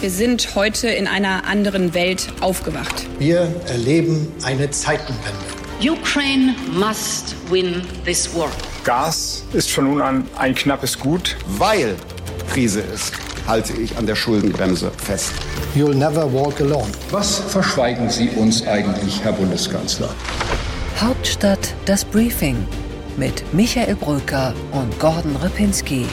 Wir sind heute in einer anderen Welt aufgewacht. Wir erleben eine Zeitenwende. Ukraine must win this war. Gas ist von nun an ein knappes Gut. Weil Krise ist, halte ich an der Schuldenbremse fest. You'll never walk alone. Was verschweigen Sie uns eigentlich, Herr Bundeskanzler? Hauptstadt das Briefing mit Michael Brücker und Gordon Ripinski.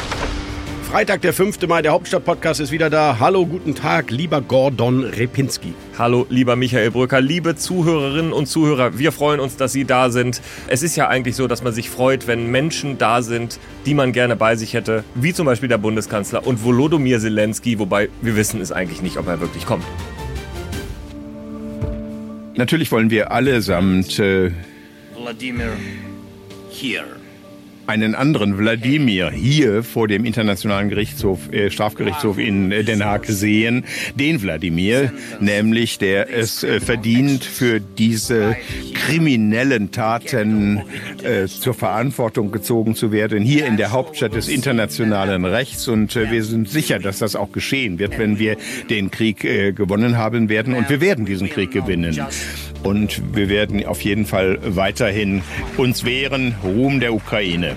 Freitag, der 5. Mai, der Hauptstadt-Podcast ist wieder da. Hallo, guten Tag, lieber Gordon Repinski. Hallo, lieber Michael Brücker, liebe Zuhörerinnen und Zuhörer, wir freuen uns, dass Sie da sind. Es ist ja eigentlich so, dass man sich freut, wenn Menschen da sind, die man gerne bei sich hätte, wie zum Beispiel der Bundeskanzler und Volodymyr Zelensky, wobei wir wissen es eigentlich nicht, ob er wirklich kommt. Natürlich wollen wir allesamt äh, Wladimir hier einen anderen Wladimir hier vor dem Internationalen Gerichtshof, äh, Strafgerichtshof in äh, Den Haag sehen. Den Wladimir, nämlich der es äh, verdient, für diese kriminellen Taten äh, zur Verantwortung gezogen zu werden, hier in der Hauptstadt des internationalen Rechts. Und äh, wir sind sicher, dass das auch geschehen wird, wenn wir den Krieg äh, gewonnen haben werden. Und wir werden diesen Krieg gewinnen. Und wir werden auf jeden Fall weiterhin uns wehren. Ruhm der Ukraine.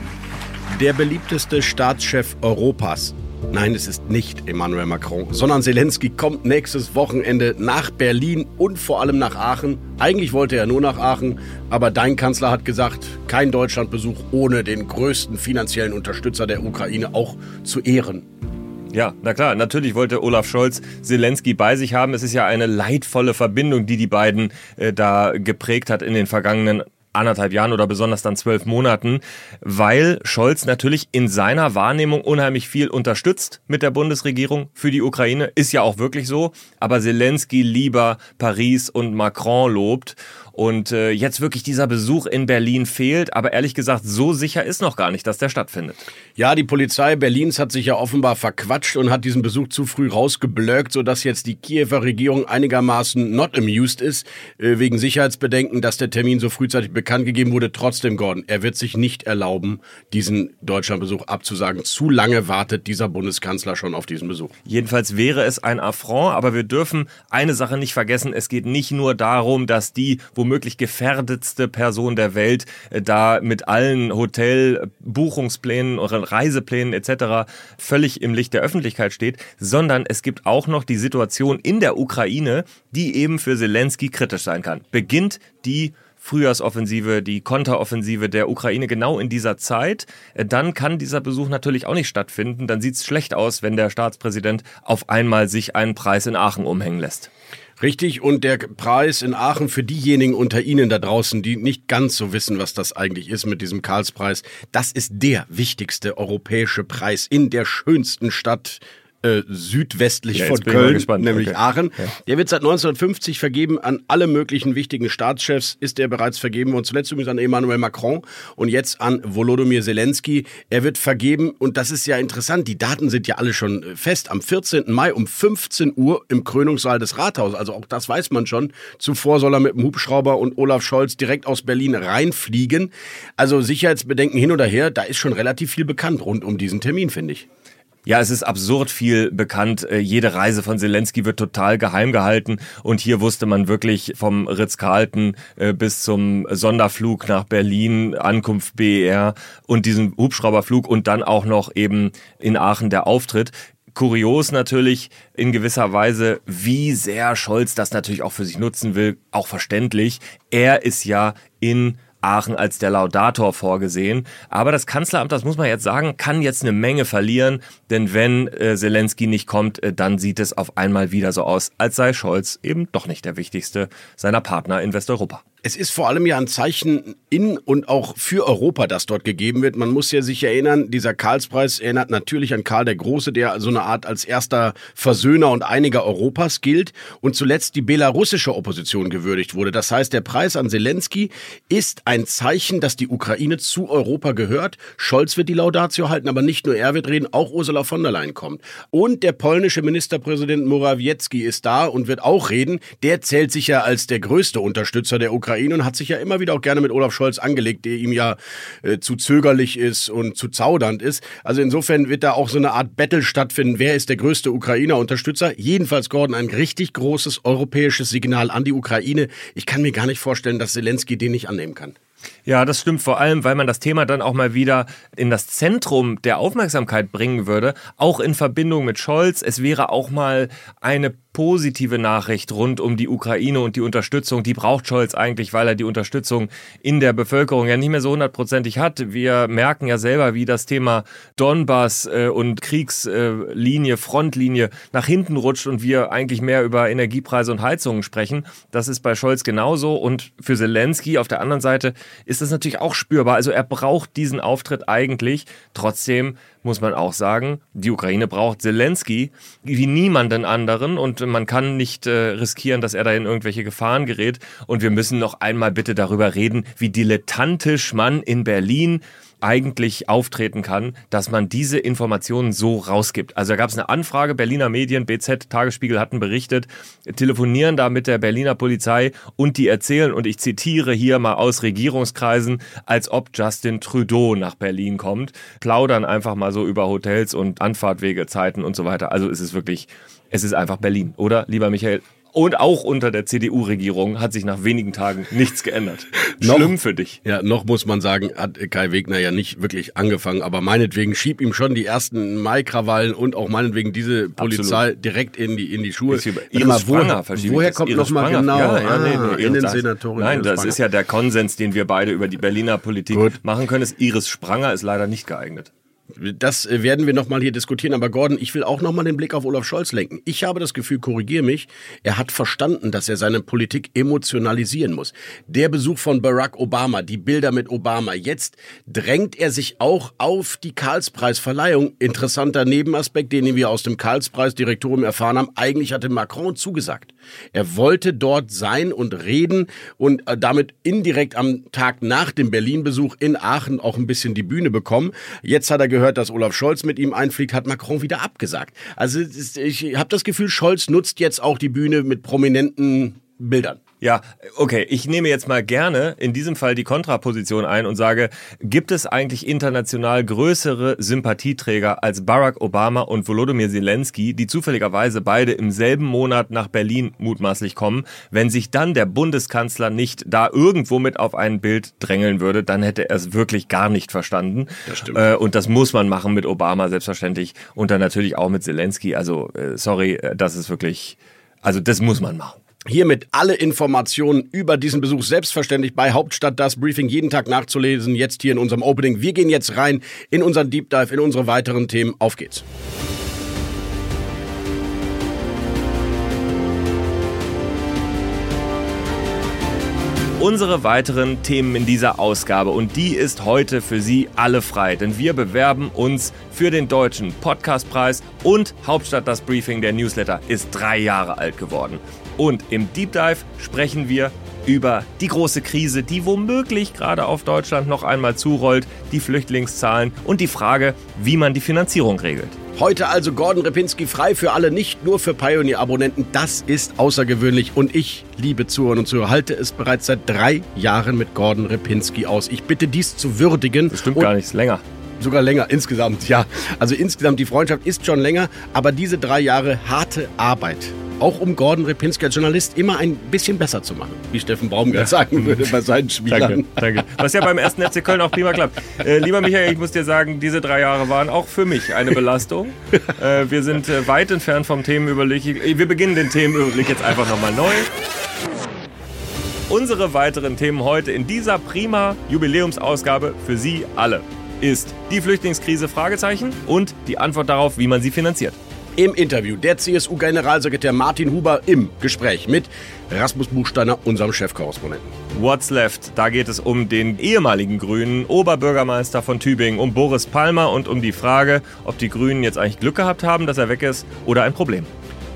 Der beliebteste Staatschef Europas. Nein, es ist nicht Emmanuel Macron, sondern Zelensky kommt nächstes Wochenende nach Berlin und vor allem nach Aachen. Eigentlich wollte er nur nach Aachen, aber dein Kanzler hat gesagt, kein Deutschlandbesuch ohne den größten finanziellen Unterstützer der Ukraine auch zu ehren. Ja, na klar, natürlich wollte Olaf Scholz Zelensky bei sich haben. Es ist ja eine leidvolle Verbindung, die die beiden äh, da geprägt hat in den vergangenen anderthalb Jahren oder besonders dann zwölf Monaten, weil Scholz natürlich in seiner Wahrnehmung unheimlich viel unterstützt mit der Bundesregierung für die Ukraine. Ist ja auch wirklich so. Aber Zelensky lieber Paris und Macron lobt. Und äh, jetzt wirklich dieser Besuch in Berlin fehlt. Aber ehrlich gesagt, so sicher ist noch gar nicht, dass der stattfindet. Ja, die Polizei Berlins hat sich ja offenbar verquatscht und hat diesen Besuch zu früh rausgeblöckt, sodass jetzt die Kiewer Regierung einigermaßen not amused ist, äh, wegen Sicherheitsbedenken, dass der Termin so frühzeitig bekannt gegeben wurde. Trotzdem, Gordon, er wird sich nicht erlauben, diesen Deutschlandbesuch abzusagen. Zu lange wartet dieser Bundeskanzler schon auf diesen Besuch. Jedenfalls wäre es ein Affront, aber wir dürfen eine Sache nicht vergessen. Es geht nicht nur darum, dass die womöglich gefährdetste Person der Welt äh, da mit allen Hotelbuchungsplänen Reiseplänen etc. völlig im Licht der Öffentlichkeit steht, sondern es gibt auch noch die Situation in der Ukraine, die eben für Zelensky kritisch sein kann. Beginnt die Frühjahrsoffensive, die Konteroffensive der Ukraine genau in dieser Zeit, äh, dann kann dieser Besuch natürlich auch nicht stattfinden. Dann sieht es schlecht aus, wenn der Staatspräsident auf einmal sich einen Preis in Aachen umhängen lässt. Richtig, und der Preis in Aachen für diejenigen unter Ihnen da draußen, die nicht ganz so wissen, was das eigentlich ist mit diesem Karlspreis, das ist der wichtigste europäische Preis in der schönsten Stadt äh, südwestlich Ja, von Köln, gespannt. nämlich Okay. Aachen. Ja. Der wird seit 1950 vergeben an alle möglichen wichtigen Staatschefs, ist er bereits vergeben und zuletzt übrigens an Emmanuel Macron und jetzt an Volodymyr Zelensky. Er wird vergeben und das ist ja interessant, die Daten sind ja alle schon äh, fest. Am 14. Mai um 15 Uhr im Krönungssaal des Rathauses, also auch das weiß man schon. Zuvor soll er mit dem Hubschrauber und Olaf Scholz direkt aus Berlin reinfliegen. Also Sicherheitsbedenken hin oder her, da ist schon relativ viel bekannt rund um diesen Termin, finde ich. Ja, es ist absurd viel bekannt. Äh, Jede Reise von Zelensky wird total geheim gehalten. Und hier wusste man wirklich vom Ritz-Carlton äh, bis zum Sonderflug nach Berlin, Ankunft BER und diesen Hubschrauberflug und dann auch noch eben in Aachen der Auftritt. Kurios natürlich in gewisser Weise, wie sehr Scholz das natürlich auch für sich nutzen will, auch verständlich. Er ist ja in Aachen als der Laudator vorgesehen. Aber das Kanzleramt, das muss man jetzt sagen, kann jetzt eine Menge verlieren, denn wenn äh, Zelensky nicht kommt, äh, dann sieht es auf einmal wieder so aus, als sei Scholz eben doch nicht der wichtigste seiner Partner in Westeuropa. Es ist vor allem ja ein Zeichen in und auch für Europa, das dort gegeben wird. Man muss ja sich erinnern, dieser Karlspreis erinnert natürlich an Karl der Große, der so eine Art als erster Versöhner und Einiger Europas gilt und zuletzt die belarussische Opposition gewürdigt wurde. Das heißt, der Preis an Zelensky ist ein Zeichen, dass die Ukraine zu Europa gehört. Scholz wird die Laudatio halten, aber nicht nur er wird reden, auch Ursula von der Leyen kommt. Und der polnische Ministerpräsident Morawiecki ist da und wird auch reden. Der zählt sich ja als der größte Unterstützer der Ukraine Ukraine und hat sich ja immer wieder auch gerne mit Olaf Scholz angelegt, der ihm ja äh, zu zögerlich ist und zu zaudernd ist. Also insofern wird da auch so eine Art Battle stattfinden. Wer ist der größte Ukrainer-Unterstützer? Jedenfalls, Gordon, ein richtig großes europäisches Signal an die Ukraine. Ich kann mir gar nicht vorstellen, dass Zelensky den nicht annehmen kann. Ja, das stimmt vor allem, weil man das Thema dann auch mal wieder in das Zentrum der Aufmerksamkeit bringen würde, auch in Verbindung mit Scholz. Es wäre auch mal eine positive Nachricht rund um die Ukraine und die Unterstützung. Die braucht Scholz eigentlich, weil er die Unterstützung in der Bevölkerung ja nicht mehr so hundertprozentig hat. Wir merken ja selber, wie das Thema Donbass äh, und Kriegslinie, Frontlinie nach hinten rutscht und wir eigentlich mehr über Energiepreise und Heizungen sprechen. Das ist bei Scholz genauso und für Zelensky auf der anderen Seite ist das natürlich auch spürbar. Also er braucht diesen Auftritt eigentlich. Trotzdem muss man auch sagen, die Ukraine braucht Zelensky wie niemanden anderen und man kann nicht äh, riskieren, dass er da in irgendwelche Gefahren gerät. Und wir müssen noch einmal bitte darüber reden, wie dilettantisch man in Berlin eigentlich auftreten kann, dass man diese Informationen so rausgibt. Also da gab es eine Anfrage, Berliner Medien, BZ, Tagesspiegel hatten berichtet, telefonieren da mit der Berliner Polizei und die erzählen, und ich zitiere hier mal aus Regierungskreisen, als ob Justin Trudeau nach Berlin kommt, plaudern einfach mal so über Hotels und Anfahrtwegezeiten und so weiter. Also es ist wirklich, es ist einfach Berlin, oder, lieber Michael? Und auch unter der CDU-Regierung hat sich nach wenigen Tagen nichts geändert. Schlimm für dich. Ja, noch muss man sagen, hat Kai Wegner ja nicht wirklich angefangen, aber meinetwegen schieb ihm schon die ersten Maikrawallen und auch meinetwegen diese Polizei Absolut. direkt in die in die Schuhe. Iris Spranger, woher, woher kommt noch mal genau ja, ja, nee, ah, nee, in den Senatoren? Nein, das ist ja der Konsens, den wir beide über die Berliner Politik Gut. machen können. Ist Iris Spranger ist leider nicht geeignet. Das äh, werden wir nochmal hier diskutieren. Aber Gordon, ich will auch nochmal den Blick auf Olaf Scholz lenken. Ich habe das Gefühl, korrigiere mich, er hat verstanden, dass er seine Politik emotionalisieren muss. Der Besuch von Barack Obama, die Bilder mit Obama, jetzt drängt er sich auch auf die Karlspreisverleihung. Interessanter Nebenaspekt, den wir aus dem Karlspreisdirektorium erfahren haben. Eigentlich hatte Macron zugesagt. Er wollte dort sein und reden und äh, damit indirekt am Tag nach dem Berlin-Besuch in Aachen auch ein bisschen die Bühne bekommen. Jetzt hat er gehört, dass Olaf Scholz mit ihm einfliegt, hat Macron wieder abgesagt. Also ich habe das Gefühl, Scholz nutzt jetzt auch die Bühne mit prominenten Bildern. Ja, okay, ich nehme jetzt mal gerne in diesem Fall die Kontraposition ein und sage, gibt es eigentlich international größere Sympathieträger als Barack Obama und Volodymyr Zelensky, die zufälligerweise beide im selben Monat nach Berlin mutmaßlich kommen? Wenn sich dann der Bundeskanzler nicht da irgendwo mit auf ein Bild drängeln würde, dann hätte er es wirklich gar nicht verstanden. Das stimmt. Äh, und das muss man machen mit Obama selbstverständlich und dann natürlich auch mit Zelensky. Also äh, sorry, äh, das ist wirklich, also das muss man machen. Hiermit alle Informationen über diesen Besuch selbstverständlich bei Hauptstadt das Briefing jeden Tag nachzulesen, jetzt hier in unserem Opening. Wir gehen jetzt rein in unseren Deep Dive, in unsere weiteren Themen. Auf geht's. unsere weiteren Themen in dieser Ausgabe und die ist heute für Sie alle frei, denn wir bewerben uns für den deutschen Podcastpreis und Hauptstadt das Briefing der Newsletter ist drei Jahre alt geworden. Und im Deep Dive sprechen wir über die große Krise, die womöglich gerade auf Deutschland noch einmal zurollt, die Flüchtlingszahlen und die Frage, wie man die Finanzierung regelt. Heute also Gordon Repinski frei für alle, nicht nur für Pioneer-Abonnenten. Das ist außergewöhnlich und ich, liebe Zuhörer und Zuhörer, halte es bereits seit drei Jahren mit Gordon Repinski aus. Ich bitte dies zu würdigen. Das stimmt gar nicht, länger sogar länger insgesamt, ja. Also insgesamt die Freundschaft ist schon länger, aber diese drei Jahre harte Arbeit auch um Gordon Repinski als Journalist immer ein bisschen besser zu machen, wie Steffen Baumgart sagen würde bei seinen Spielern. Danke, danke. Was ja beim ersten FC Köln auch prima klappt. Äh, lieber Michael, ich muss dir sagen, diese drei Jahre waren auch für mich eine Belastung. Äh, wir sind äh, weit entfernt vom Themenüberblick. Wir beginnen den Themenüberblick jetzt einfach nochmal neu. Unsere weiteren Themen heute in dieser prima Jubiläumsausgabe für Sie alle ist die Flüchtlingskrise Fragezeichen und die Antwort darauf, wie man sie finanziert. Im Interview der CSU-Generalsekretär Martin Huber im Gespräch mit Rasmus Buchsteiner, unserem Chefkorrespondenten. What's Left? Da geht es um den ehemaligen Grünen Oberbürgermeister von Tübingen, um Boris Palmer und um die Frage, ob die Grünen jetzt eigentlich Glück gehabt haben, dass er weg ist oder ein Problem.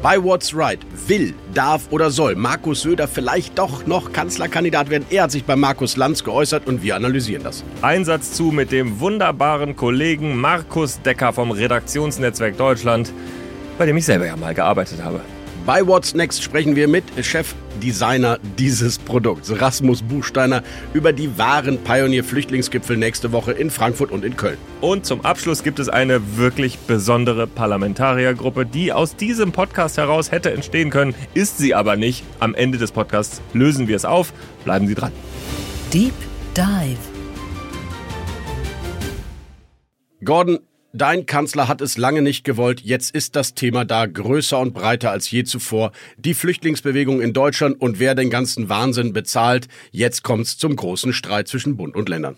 Bei What's Right will, darf oder soll Markus Söder vielleicht doch noch Kanzlerkandidat werden. Er hat sich bei Markus Lanz geäußert und wir analysieren das. Einsatz zu mit dem wunderbaren Kollegen Markus Decker vom Redaktionsnetzwerk Deutschland bei dem ich selber ja mal gearbeitet habe. Bei What's Next sprechen wir mit Chefdesigner dieses Produkts, Rasmus Buchsteiner, über die wahren Pioneer-Flüchtlingsgipfel nächste Woche in Frankfurt und in Köln. Und zum Abschluss gibt es eine wirklich besondere Parlamentariergruppe, die aus diesem Podcast heraus hätte entstehen können, ist sie aber nicht. Am Ende des Podcasts lösen wir es auf. Bleiben Sie dran. Deep Dive. Gordon, Dein Kanzler hat es lange nicht gewollt. Jetzt ist das Thema da größer und breiter als je zuvor. Die Flüchtlingsbewegung in Deutschland und wer den ganzen Wahnsinn bezahlt. Jetzt kommt's zum großen Streit zwischen Bund und Ländern.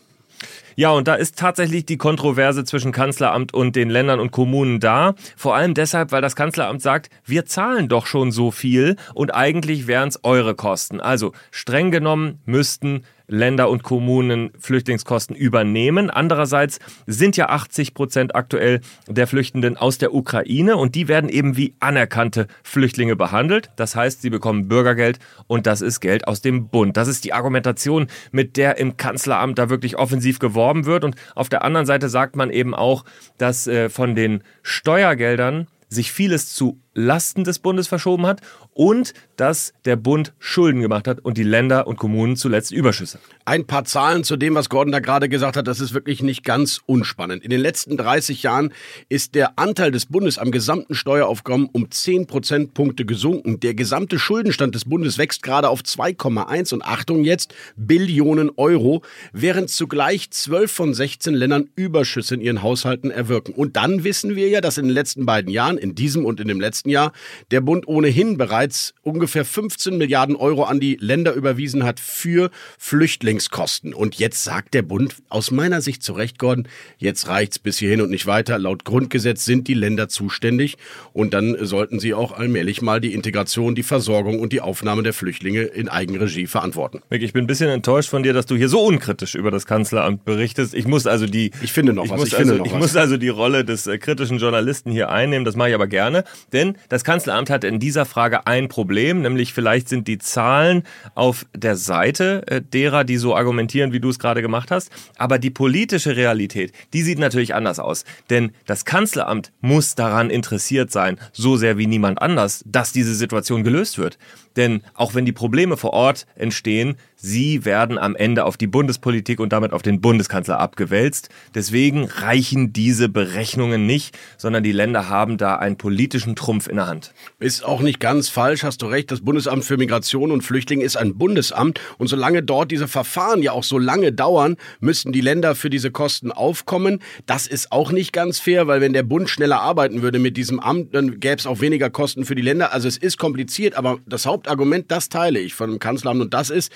Ja, und da ist tatsächlich die Kontroverse zwischen Kanzleramt und den Ländern und Kommunen da. Vor allem deshalb, weil das Kanzleramt sagt, wir zahlen doch schon so viel und eigentlich wären es eure Kosten. Also streng genommen müssten Länder und Kommunen Flüchtlingskosten übernehmen. Andererseits sind ja 80 Prozent aktuell der Flüchtenden aus der Ukraine und die werden eben wie anerkannte Flüchtlinge behandelt. Das heißt, sie bekommen Bürgergeld und das ist Geld aus dem Bund. Das ist die Argumentation, mit der im Kanzleramt da wirklich offensiv geworben wird. Und auf der anderen Seite sagt man eben auch, dass äh, von den Steuergeldern sich vieles zu Lasten des Bundes verschoben hat und dass der Bund Schulden gemacht hat und die Länder und Kommunen zuletzt Überschüsse. Ein paar Zahlen zu dem, was Gordon da gerade gesagt hat, das ist wirklich nicht ganz unspannend. In den letzten 30 Jahren ist der Anteil des Bundes am gesamten Steueraufkommen um 10 Prozentpunkte gesunken. Der gesamte Schuldenstand des Bundes wächst gerade auf 2,1 und Achtung jetzt Billionen Euro, während zugleich 12 von 16 Ländern Überschüsse in ihren Haushalten erwirken. Und dann wissen wir ja, dass in den letzten beiden Jahren, in diesem und in dem letzten Jahr, der Bund ohnehin bereits ungefähr 15 Milliarden Euro an die Länder überwiesen hat für Flüchtlingskosten. Und jetzt sagt der Bund aus meiner Sicht zu Recht, Gordon, jetzt reicht's bis hierhin und nicht weiter. Laut Grundgesetz sind die Länder zuständig und dann sollten sie auch allmählich mal die Integration, die Versorgung und die Aufnahme der Flüchtlinge in Eigenregie verantworten. Mick, ich bin ein bisschen enttäuscht von dir, dass du hier so unkritisch über das Kanzleramt berichtest. Ich muss also die Ich finde noch ich was, ich finde also, noch ich was. muss also die Rolle des äh, kritischen Journalisten hier einnehmen, das mache ich aber gerne, denn das Kanzleramt hat in dieser Frage ein Problem, nämlich vielleicht sind die Zahlen auf der Seite äh, derer, die so argumentieren, wie du es gerade gemacht hast, aber die politische Realität, die sieht natürlich anders aus, denn das Kanzleramt muss daran interessiert sein, so sehr wie niemand anders, dass diese Situation gelöst wird. Denn auch wenn die Probleme vor Ort entstehen, sie werden am Ende auf die Bundespolitik und damit auf den Bundeskanzler abgewälzt. Deswegen reichen diese Berechnungen nicht, sondern die Länder haben da einen politischen Trumpf in der Hand. Ist auch nicht ganz falsch, hast du recht. Das Bundesamt für Migration und Flüchtlinge ist ein Bundesamt und solange dort diese Verfahren ja auch so lange dauern, müssten die Länder für diese Kosten aufkommen. Das ist auch nicht ganz fair, weil wenn der Bund schneller arbeiten würde mit diesem Amt, dann gäbe es auch weniger Kosten für die Länder. Also es ist kompliziert, aber das Hauptargument, das teile ich von dem Kanzleramt und das ist,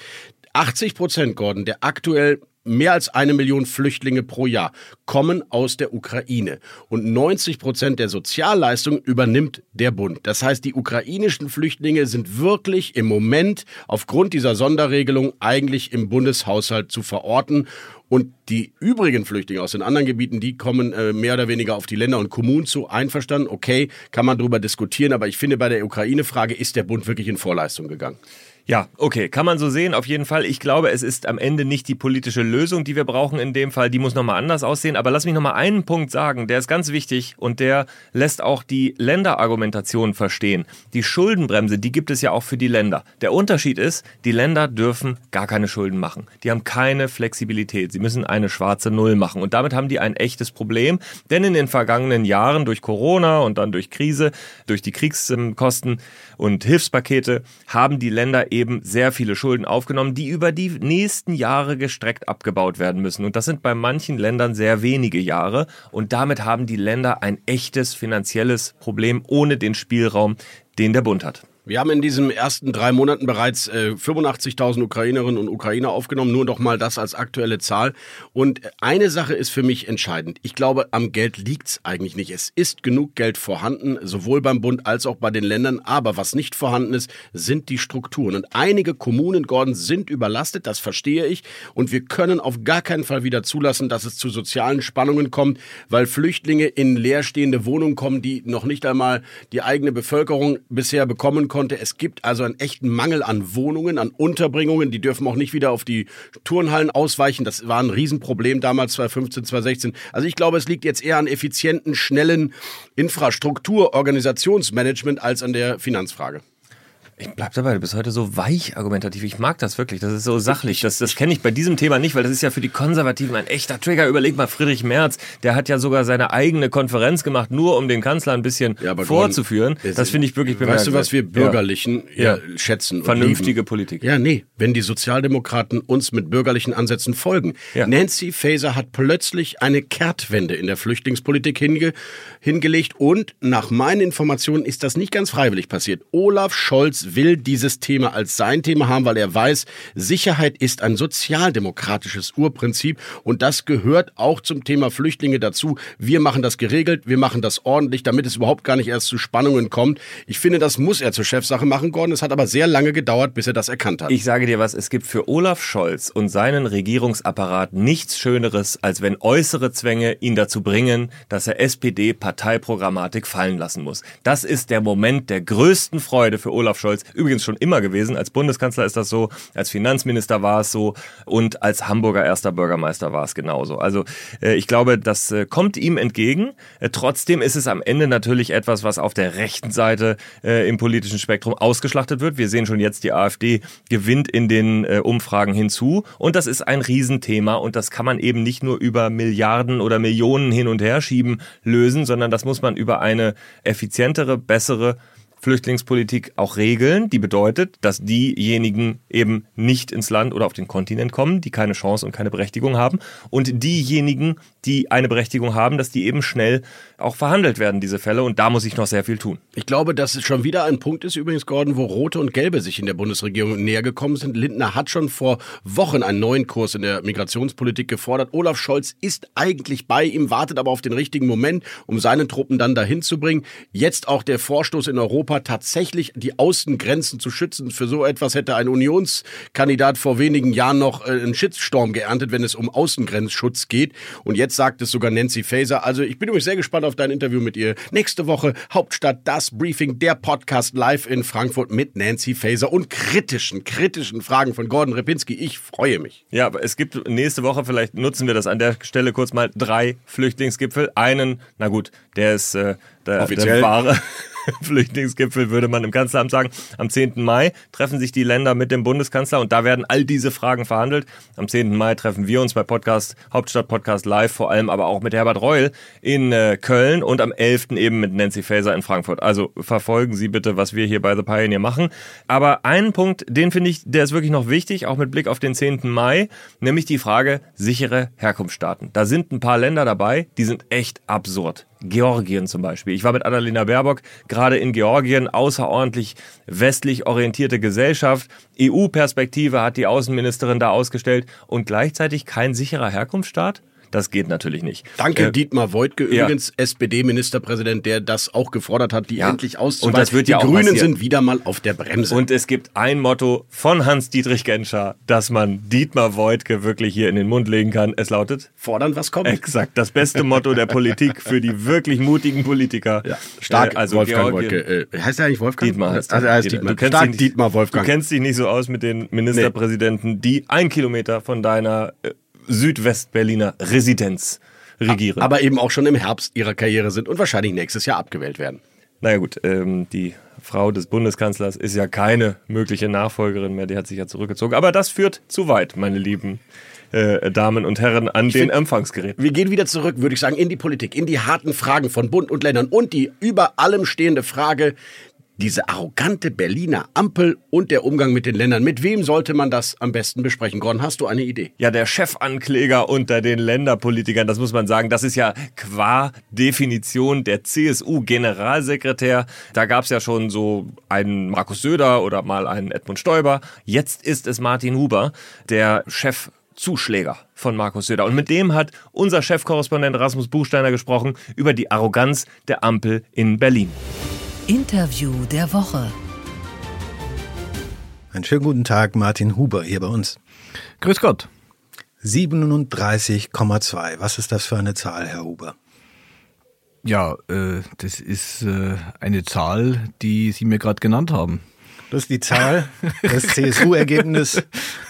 80 Prozent, Gordon, der aktuell mehr als eine Million Flüchtlinge pro Jahr kommen aus der Ukraine und 90 Prozent der Sozialleistungen übernimmt der Bund. Das heißt, die ukrainischen Flüchtlinge sind wirklich im Moment aufgrund dieser Sonderregelung eigentlich im Bundeshaushalt zu verorten. Und die übrigen Flüchtlinge aus den anderen Gebieten, die kommen äh, mehr oder weniger auf die Länder und Kommunen zu. Einverstanden, okay, kann man darüber diskutieren. Aber ich finde, bei der Ukraine-Frage ist der Bund wirklich in Vorleistung gegangen. Ja, okay, kann man so sehen, auf jeden Fall. Ich glaube, es ist am Ende nicht die politische Lösung, die wir brauchen in dem Fall. Die muss nochmal anders aussehen. Aber lass mich nochmal einen Punkt sagen, der ist ganz wichtig und der lässt auch die Länderargumentation verstehen. Die Schuldenbremse, die gibt es ja auch für die Länder. Der Unterschied ist, die Länder dürfen gar keine Schulden machen. Die haben keine Flexibilität. Sie müssen eine schwarze Null machen. Und damit haben die ein echtes Problem. Denn in den vergangenen Jahren durch Corona und dann durch Krise, durch die Kriegskosten und Hilfspakete haben die Länder eben sehr viele Schulden aufgenommen, die über die nächsten Jahre gestreckt abgebaut werden müssen. Und das sind bei manchen Ländern sehr wenige Jahre. Und damit haben die Länder ein echtes finanzielles Problem ohne den Spielraum, den der Bund hat. Wir haben in diesen ersten drei Monaten bereits äh, 85.000 Ukrainerinnen und Ukrainer aufgenommen, nur noch mal das als aktuelle Zahl. Und eine Sache ist für mich entscheidend. Ich glaube, am Geld liegt's eigentlich nicht. Es ist genug Geld vorhanden, sowohl beim Bund als auch bei den Ländern. Aber was nicht vorhanden ist, sind die Strukturen. Und einige Kommunen, Gordon, sind überlastet, das verstehe ich. Und wir können auf gar keinen Fall wieder zulassen, dass es zu sozialen Spannungen kommt, weil Flüchtlinge in leerstehende Wohnungen kommen, die noch nicht einmal die eigene Bevölkerung bisher bekommen konnte. Es gibt also einen echten Mangel an Wohnungen, an Unterbringungen. Die dürfen auch nicht wieder auf die Turnhallen ausweichen. Das war ein Riesenproblem damals 2015, 2016. Also ich glaube, es liegt jetzt eher an effizienten, schnellen Infrastruktur, Organisationsmanagement als an der Finanzfrage. Ich bleib dabei, du bist heute so weich argumentativ. Ich mag das wirklich. Das ist so sachlich. Das, das kenne ich bei diesem Thema nicht, weil das ist ja für die Konservativen ein echter Trigger. Überleg mal, Friedrich Merz, der hat ja sogar seine eigene Konferenz gemacht, nur um den Kanzler ein bisschen ja, vorzuführen. Gordon, das finde ich wirklich bemerkenswert. Weißt du, was wir Bürgerlichen ja. Ja, schätzen? Vernünftige Politik. Ja, nee. Wenn die Sozialdemokraten uns mit bürgerlichen Ansätzen folgen. Nancy Faeser hat plötzlich eine Kehrtwende in der Flüchtlingspolitik hinge hingelegt und nach meinen Informationen ist das nicht ganz freiwillig passiert. Olaf Scholz will dieses Thema als sein Thema haben, weil er weiß, Sicherheit ist ein sozialdemokratisches Urprinzip und das gehört auch zum Thema Flüchtlinge dazu. Wir machen das geregelt, wir machen das ordentlich, damit es überhaupt gar nicht erst zu Spannungen kommt. Ich finde, das muss er zur Chefsache machen, Gordon. Es hat aber sehr lange gedauert, bis er das erkannt hat. Ich sage dir was, es gibt für Olaf Scholz und seinen Regierungsapparat nichts Schöneres, als wenn äußere Zwänge ihn dazu bringen, dass er SPD-Parteiprogrammatik fallen lassen muss. Das ist der Moment der größten Freude für Olaf Scholz Scholz übrigens schon immer gewesen. Als Bundeskanzler ist das so, als Finanzminister war es so und als Hamburger erster Bürgermeister war es genauso. Also äh, ich glaube, das äh, kommt ihm entgegen. Äh, trotzdem ist es am Ende natürlich etwas, was auf der rechten Seite im politischen Spektrum ausgeschlachtet wird. Wir sehen schon jetzt, die AfD gewinnt in den Umfragen hinzu und das ist ein Riesenthema und das kann man eben nicht nur über Milliarden oder Millionen hin und her schieben lösen, sondern das muss man über eine effizientere, bessere Flüchtlingspolitik auch regeln, die bedeutet, dass diejenigen eben nicht ins Land oder auf den Kontinent kommen, die keine Chance und keine Berechtigung haben und diejenigen, die eine Berechtigung haben, dass die eben schnell auch verhandelt werden, diese Fälle. Und da muss ich noch sehr viel tun. Ich glaube, dass es schon wieder ein Punkt ist, übrigens, Gordon, wo Rote und Gelbe sich in der Bundesregierung näher gekommen sind. Lindner hat schon vor Wochen einen neuen Kurs in der Migrationspolitik gefordert. Olaf Scholz ist eigentlich bei ihm, wartet aber auf den richtigen Moment, um seine Truppen dann dahin zu bringen. Jetzt auch der Vorstoß in Europa, tatsächlich die Außengrenzen zu schützen. Für so etwas hätte ein Unionskandidat vor wenigen Jahren noch äh, einen Shitstorm geerntet, wenn es um Außengrenzschutz geht. Und jetzt Jetzt sagt es sogar Nancy Faeser. Also ich bin übrigens sehr gespannt auf dein Interview mit ihr. Nächste Woche Hauptstadt, das Briefing, der Podcast live in Frankfurt mit Nancy Faeser und kritischen, kritischen Fragen von Gordon Repinski. Ich freue mich. Ja, aber es gibt nächste Woche, vielleicht nutzen wir das an der Stelle kurz mal, drei Flüchtlingsgipfel. Einen, na gut, der ist äh, der, Offiziell. der wahre. Flüchtlingsgipfel, würde man im Kanzleramt sagen. Am 10. Mai treffen sich die Länder mit dem Bundeskanzler und da werden all diese Fragen verhandelt. Am 10. Mai treffen wir uns bei Podcast, Hauptstadt Podcast Live, vor allem aber auch mit Herbert Reul in äh, Köln und am 11. eben mit Nancy Faeser in Frankfurt. Also verfolgen Sie bitte, was wir hier bei The Pioneer machen. Aber einen Punkt, den finde ich, der ist wirklich noch wichtig, auch mit Blick auf den 10. Mai, nämlich die Frage sichere Herkunftsstaaten. Da sind ein paar Länder dabei, die sind echt absurd. Georgien zum Beispiel. Ich war mit Annalena Baerbock gerade in Georgien, außerordentlich westlich orientierte Gesellschaft. EU-Perspektive hat die Außenministerin da ausgestellt und gleichzeitig kein sicherer Herkunftsstaat. Das geht natürlich nicht. Danke, äh, Dietmar Woidke, ja. übrigens SPD-Ministerpräsident, der das auch gefordert hat, die ja. endlich auszuweisen. Und das wird die ja auch Grünen passieren. sind wieder mal auf der Bremse. Und es gibt ein Motto von Hans-Dietrich Genscher, dass man Dietmar Woidke wirklich hier in den Mund legen kann. Es lautet: Fordern, was kommt. Exakt. Das beste Motto der Politik für die wirklich mutigen Politiker. Ja. Stark, äh, also Wolfgang Woidke. Äh, heißt er eigentlich Wolfgang? Dietmar. Heißt also er heißt Dietmar. Du Stark nicht, Dietmar Wolfgang. Du kennst dich nicht so aus mit den Ministerpräsidenten, die ein Kilometer von deiner äh, Südwestberliner Residenz regieren. Aber eben auch schon im Herbst ihrer Karriere sind und wahrscheinlich nächstes Jahr abgewählt werden. Naja gut, ähm, die Frau des Bundeskanzlers ist ja keine mögliche Nachfolgerin mehr, die hat sich ja zurückgezogen. Aber das führt zu weit, meine lieben äh, Damen und Herren an ich den find, Empfangsgeräten. Wir gehen wieder zurück, würde ich sagen, in die Politik, in die harten Fragen von Bund und Ländern und die über allem stehende Frage, diese arrogante Berliner Ampel und der Umgang mit den Ländern. Mit wem sollte man das am besten besprechen? Gordon, hast du eine Idee? Ja, der Chefankläger unter den Länderpolitikern, das muss man sagen, das ist ja qua Definition der CSU-Generalsekretär. Da gab es ja schon so einen Markus Söder oder mal einen Edmund Stoiber. Jetzt ist es Martin Huber, der Chef Zuschläger von Markus Söder. Und mit dem hat unser Chefkorrespondent Rasmus Buchsteiner gesprochen über die Arroganz der Ampel in Berlin. Interview der Woche. Einen schönen guten Tag, Martin Huber hier bei uns. Grüß Gott. 37,2. Was ist das für eine Zahl, Herr Huber? Ja, äh, das ist äh, eine Zahl, die Sie mir gerade genannt haben. Das ist die Zahl des CSU-Ergebnisses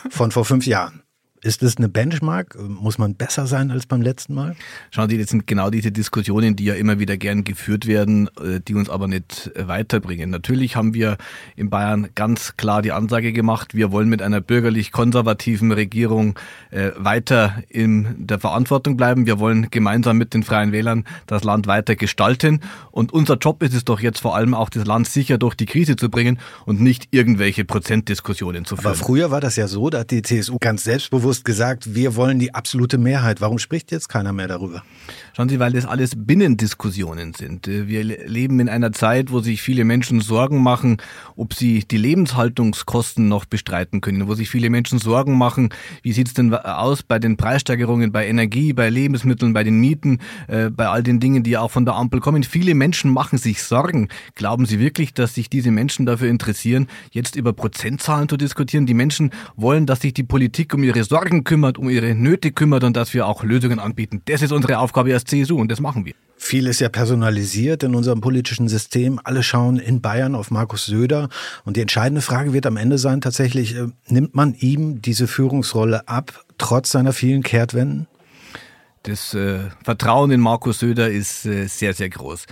von vor fünf Jahren. Ist das eine Benchmark? Muss man besser sein als beim letzten Mal? Schauen Sie, das sind genau diese Diskussionen, die ja immer wieder gern geführt werden, äh, die uns aber nicht äh, weiterbringen. Natürlich haben wir in Bayern ganz klar die Ansage gemacht, wir wollen mit einer bürgerlich-konservativen Regierung äh, weiter in der Verantwortung bleiben. Wir wollen gemeinsam mit den Freien Wählern das Land weiter gestalten. Und unser Job ist es doch jetzt vor allem auch, das Land sicher durch die Krise zu bringen und nicht irgendwelche Prozentdiskussionen zu führen. Aber früher war das ja so, da hat die CSU ganz selbstbewusst selbstbewusst gesagt, wir wollen die absolute Mehrheit. Warum spricht jetzt keiner mehr darüber? Schauen Sie, weil das alles Binnendiskussionen sind. Wir leben in einer Zeit, wo sich viele Menschen Sorgen machen, ob sie die Lebenshaltungskosten noch bestreiten können, wo sich viele Menschen Sorgen machen, wie sieht es denn aus bei den Preissteigerungen, bei Energie, bei Lebensmitteln, bei den Mieten, äh, bei all den Dingen, die auch von der Ampel kommen. Viele Menschen machen sich Sorgen. Glauben Sie wirklich, dass sich diese Menschen dafür interessieren, jetzt über Prozentzahlen zu diskutieren? Die Menschen wollen, dass sich die Politik um ihre Sorgen kümmert, um ihre Nöte kümmert und dass wir auch Lösungen anbieten. Das ist unsere Aufgabe als CSU und das machen wir. Viel ist ja personalisiert in unserem politischen System. Alle schauen in Bayern auf Markus Söder. Und die entscheidende Frage wird am Ende sein, tatsächlich, äh, nimmt man ihm diese Führungsrolle ab, trotz seiner vielen Kehrtwenden? Das äh, Vertrauen in Markus Söder ist äh, sehr, sehr groß.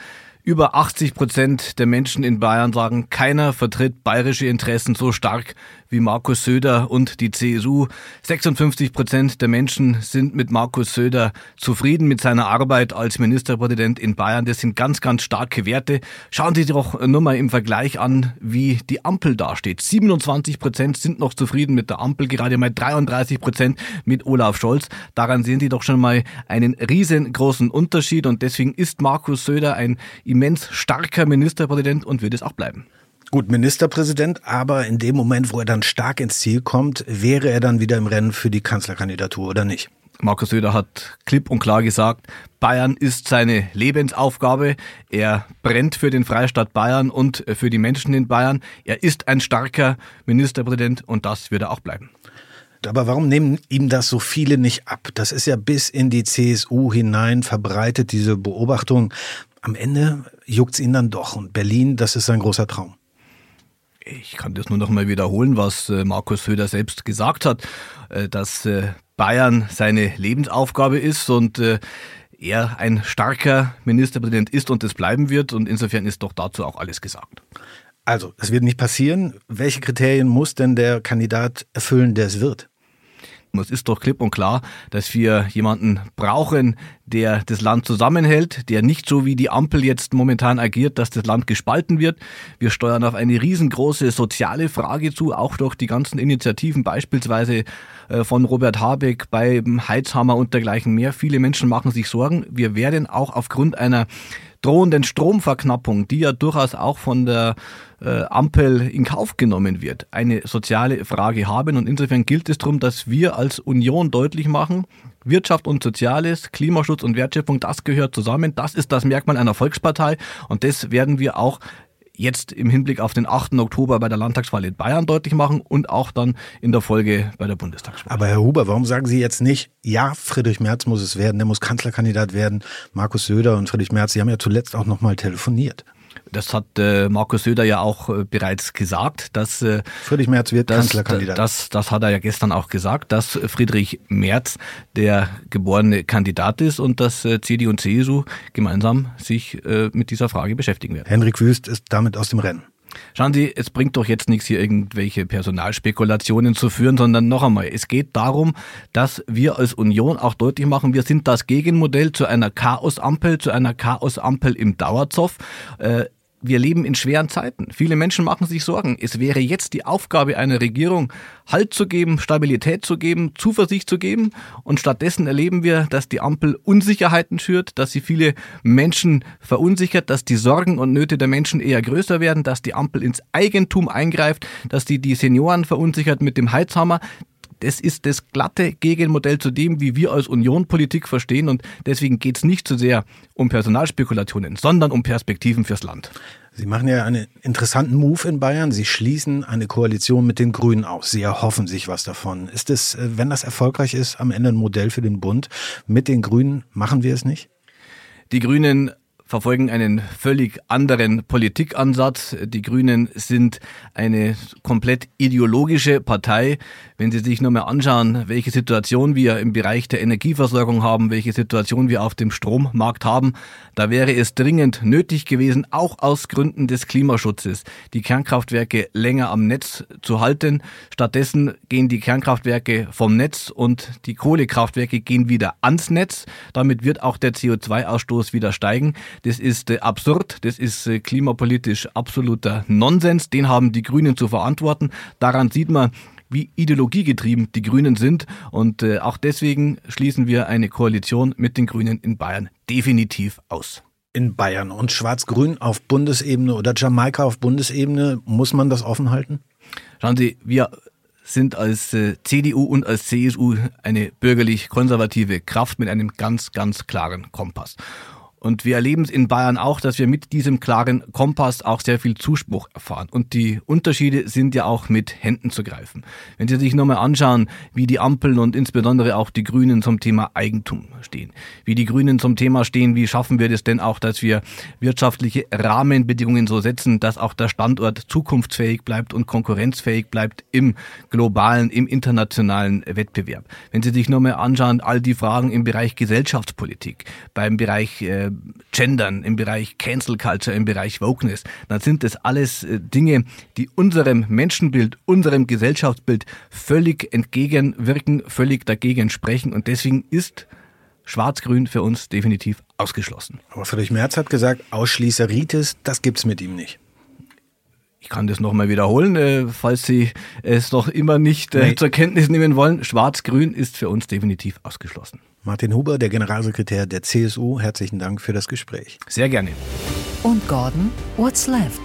Über 80 Prozent der Menschen in Bayern sagen, keiner vertritt bayerische Interessen so stark wie Markus Söder und die CSU. 56 Prozent der Menschen sind mit Markus Söder zufrieden mit seiner Arbeit als Ministerpräsident in Bayern. Das sind ganz, ganz starke Werte. Schauen Sie sich doch nur mal im Vergleich an, wie die Ampel dasteht. 27 Prozent sind noch zufrieden mit der Ampel, gerade mal 33 Prozent mit Olaf Scholz. Daran sehen Sie doch schon mal einen riesengroßen Unterschied und deswegen ist Markus Söder ein immens starker Ministerpräsident und wird es auch bleiben. Gut, Ministerpräsident, aber in dem Moment, wo er dann stark ins Ziel kommt, wäre er dann wieder im Rennen für die Kanzlerkandidatur oder nicht? Markus Söder hat klipp und klar gesagt, Bayern ist seine Lebensaufgabe. Er brennt für den Freistaat Bayern und für die Menschen in Bayern. Er ist ein starker Ministerpräsident und das wird er auch bleiben. Aber warum nehmen ihm das so viele nicht ab? Das ist ja bis in die CSU hinein verbreitet, diese Beobachtung. Am Ende juckt es ihn dann doch. Und Berlin, das ist sein großer Traum. Ich kann das nur noch mal wiederholen, was äh, Markus Söder selbst gesagt hat, äh, dass äh, Bayern seine Lebensaufgabe ist und er ein starker Ministerpräsident ist und es bleiben wird. Und insofern ist doch dazu auch alles gesagt. Also, es wird nicht passieren. Welche Kriterien muss denn der Kandidat erfüllen, der es wird? Es ist doch klipp und klar, dass wir jemanden brauchen, der das Land zusammenhält, der nicht so wie die Ampel jetzt momentan agiert, dass das Land gespalten wird. Wir steuern auf eine riesengroße soziale Frage zu, auch durch die ganzen Initiativen, beispielsweise äh, von Robert Habeck beim Heizhammer und dergleichen mehr. Viele Menschen machen sich Sorgen. Wir werden auch aufgrund einer drohenden Stromverknappung, die ja durchaus auch von der äh, Ampel in Kauf genommen wird, eine soziale Frage haben. Und insofern gilt es darum, dass wir als Union deutlich machen, Wirtschaft und Soziales, Klimaschutz und Wertschöpfung, das gehört zusammen. Das ist das Merkmal einer Volkspartei und das werden wir auch jetzt im Hinblick auf den 8. Oktober bei der Landtagswahl in Bayern deutlich machen und auch dann in der Folge bei der Bundestagswahl. Aber Herr Huber, warum sagen Sie jetzt nicht, ja, Friedrich Merz muss es werden, der muss Kanzlerkandidat werden, Markus Söder und Friedrich Merz, Sie haben ja zuletzt auch nochmal telefoniert. Das hat äh, Markus Söder ja auch äh, bereits gesagt, dass äh, Friedrich Merz wird dass, Kanzlerkandidat. Das, das hat er ja gestern auch gesagt, dass Friedrich Merz der geborene Kandidat ist und dass äh, CDU und CSU gemeinsam sich äh, mit dieser Frage beschäftigen werden. Henrik Wüst ist damit aus dem Rennen. Schauen Sie, es bringt doch jetzt nichts, hier irgendwelche Personalspekulationen zu führen, sondern noch einmal, es geht darum, dass wir als Union auch deutlich machen, wir sind das Gegenmodell zu einer Chaosampel, zu einer Chaosampel im Dauerzoff. Äh, wir leben in schweren Zeiten. Viele Menschen machen sich Sorgen. Es wäre jetzt die Aufgabe einer Regierung, Halt zu geben, Stabilität zu geben, Zuversicht zu geben. Und stattdessen erleben wir, dass die Ampel Unsicherheiten schürt, dass sie viele Menschen verunsichert, dass die Sorgen und Nöte der Menschen eher größer werden, dass die Ampel ins Eigentum eingreift, dass die die Senioren verunsichert mit dem Heizhammer das ist das glatte Gegenmodell zu dem, wie wir als Union Politik verstehen. Und deswegen geht es nicht so sehr um Personalspekulationen, sondern um Perspektiven fürs Land. Sie machen ja einen interessanten Move in Bayern. Sie schließen eine Koalition mit den Grünen aus. Sie erhoffen sich was davon. Ist es, äh, wenn das erfolgreich ist, am Ende ein Modell für den Bund? Mit den Grünen machen wir es nicht? Die Grünen verfolgen einen völlig anderen Politikansatz. Die Grünen sind eine komplett ideologische Partei. Wenn Sie sich nur mal anschauen, welche Situation wir im Bereich der Energieversorgung haben, welche Situation wir auf dem Strommarkt haben, da wäre es dringend nötig gewesen, auch aus Gründen des Klimaschutzes, die Kernkraftwerke länger am Netz zu halten. Stattdessen gehen die Kernkraftwerke vom Netz und die Kohlekraftwerke gehen wieder ans Netz. Damit wird auch der CO2-Ausstoß wieder steigen. Das ist äh, absurd, das ist äh, klimapolitisch absoluter Nonsens. Den haben die Grünen zu verantworten. Daran sieht man, wie ideologiegetrieben die Grünen sind. Und äh, auch deswegen schließen wir eine Koalition mit den Grünen in Bayern definitiv aus. In Bayern und Schwarz-Grün auf Bundesebene oder Jamaika auf Bundesebene, muss man das offen halten? Schauen Sie, wir sind als äh, CDU und als CSU eine bürgerlich-konservative Kraft mit einem ganz, ganz klaren Kompass. Und wir erleben es in Bayern auch, dass wir mit diesem klaren Kompass auch sehr viel Zuspruch erfahren. Und die Unterschiede sind ja auch mit Händen zu greifen. Wenn Sie sich nochmal anschauen, wie die Ampeln und insbesondere auch die Grünen zum Thema Eigentum stehen, wie die Grünen zum Thema stehen, wie schaffen wir das denn auch, dass wir wirtschaftliche Rahmenbedingungen so setzen, dass auch der Standort zukunftsfähig bleibt und konkurrenzfähig bleibt im globalen, im internationalen Wettbewerb. Wenn Sie sich nochmal anschauen, all die Fragen im Bereich Gesellschaftspolitik, beim Bereich äh, Gendern, im Bereich Cancel Culture, im Bereich Wokeness, dann sind das alles äh, Dinge, die unserem Menschenbild, unserem Gesellschaftsbild völlig entgegenwirken, völlig dagegen sprechen. Und deswegen ist Schwarz-Grün für uns definitiv ausgeschlossen. Aber Friedrich Merz hat gesagt, Ausschließeritis, das gibt's mit ihm nicht. Ich kann das nochmal wiederholen, äh, falls Sie es noch immer nicht äh, nee. zur Kenntnis nehmen wollen. Schwarz-Grün ist für uns definitiv ausgeschlossen. Martin Huber, der Generalsekretär der CSU, herzlichen Dank für das Gespräch. Sehr gerne. Und Gordon, what's left?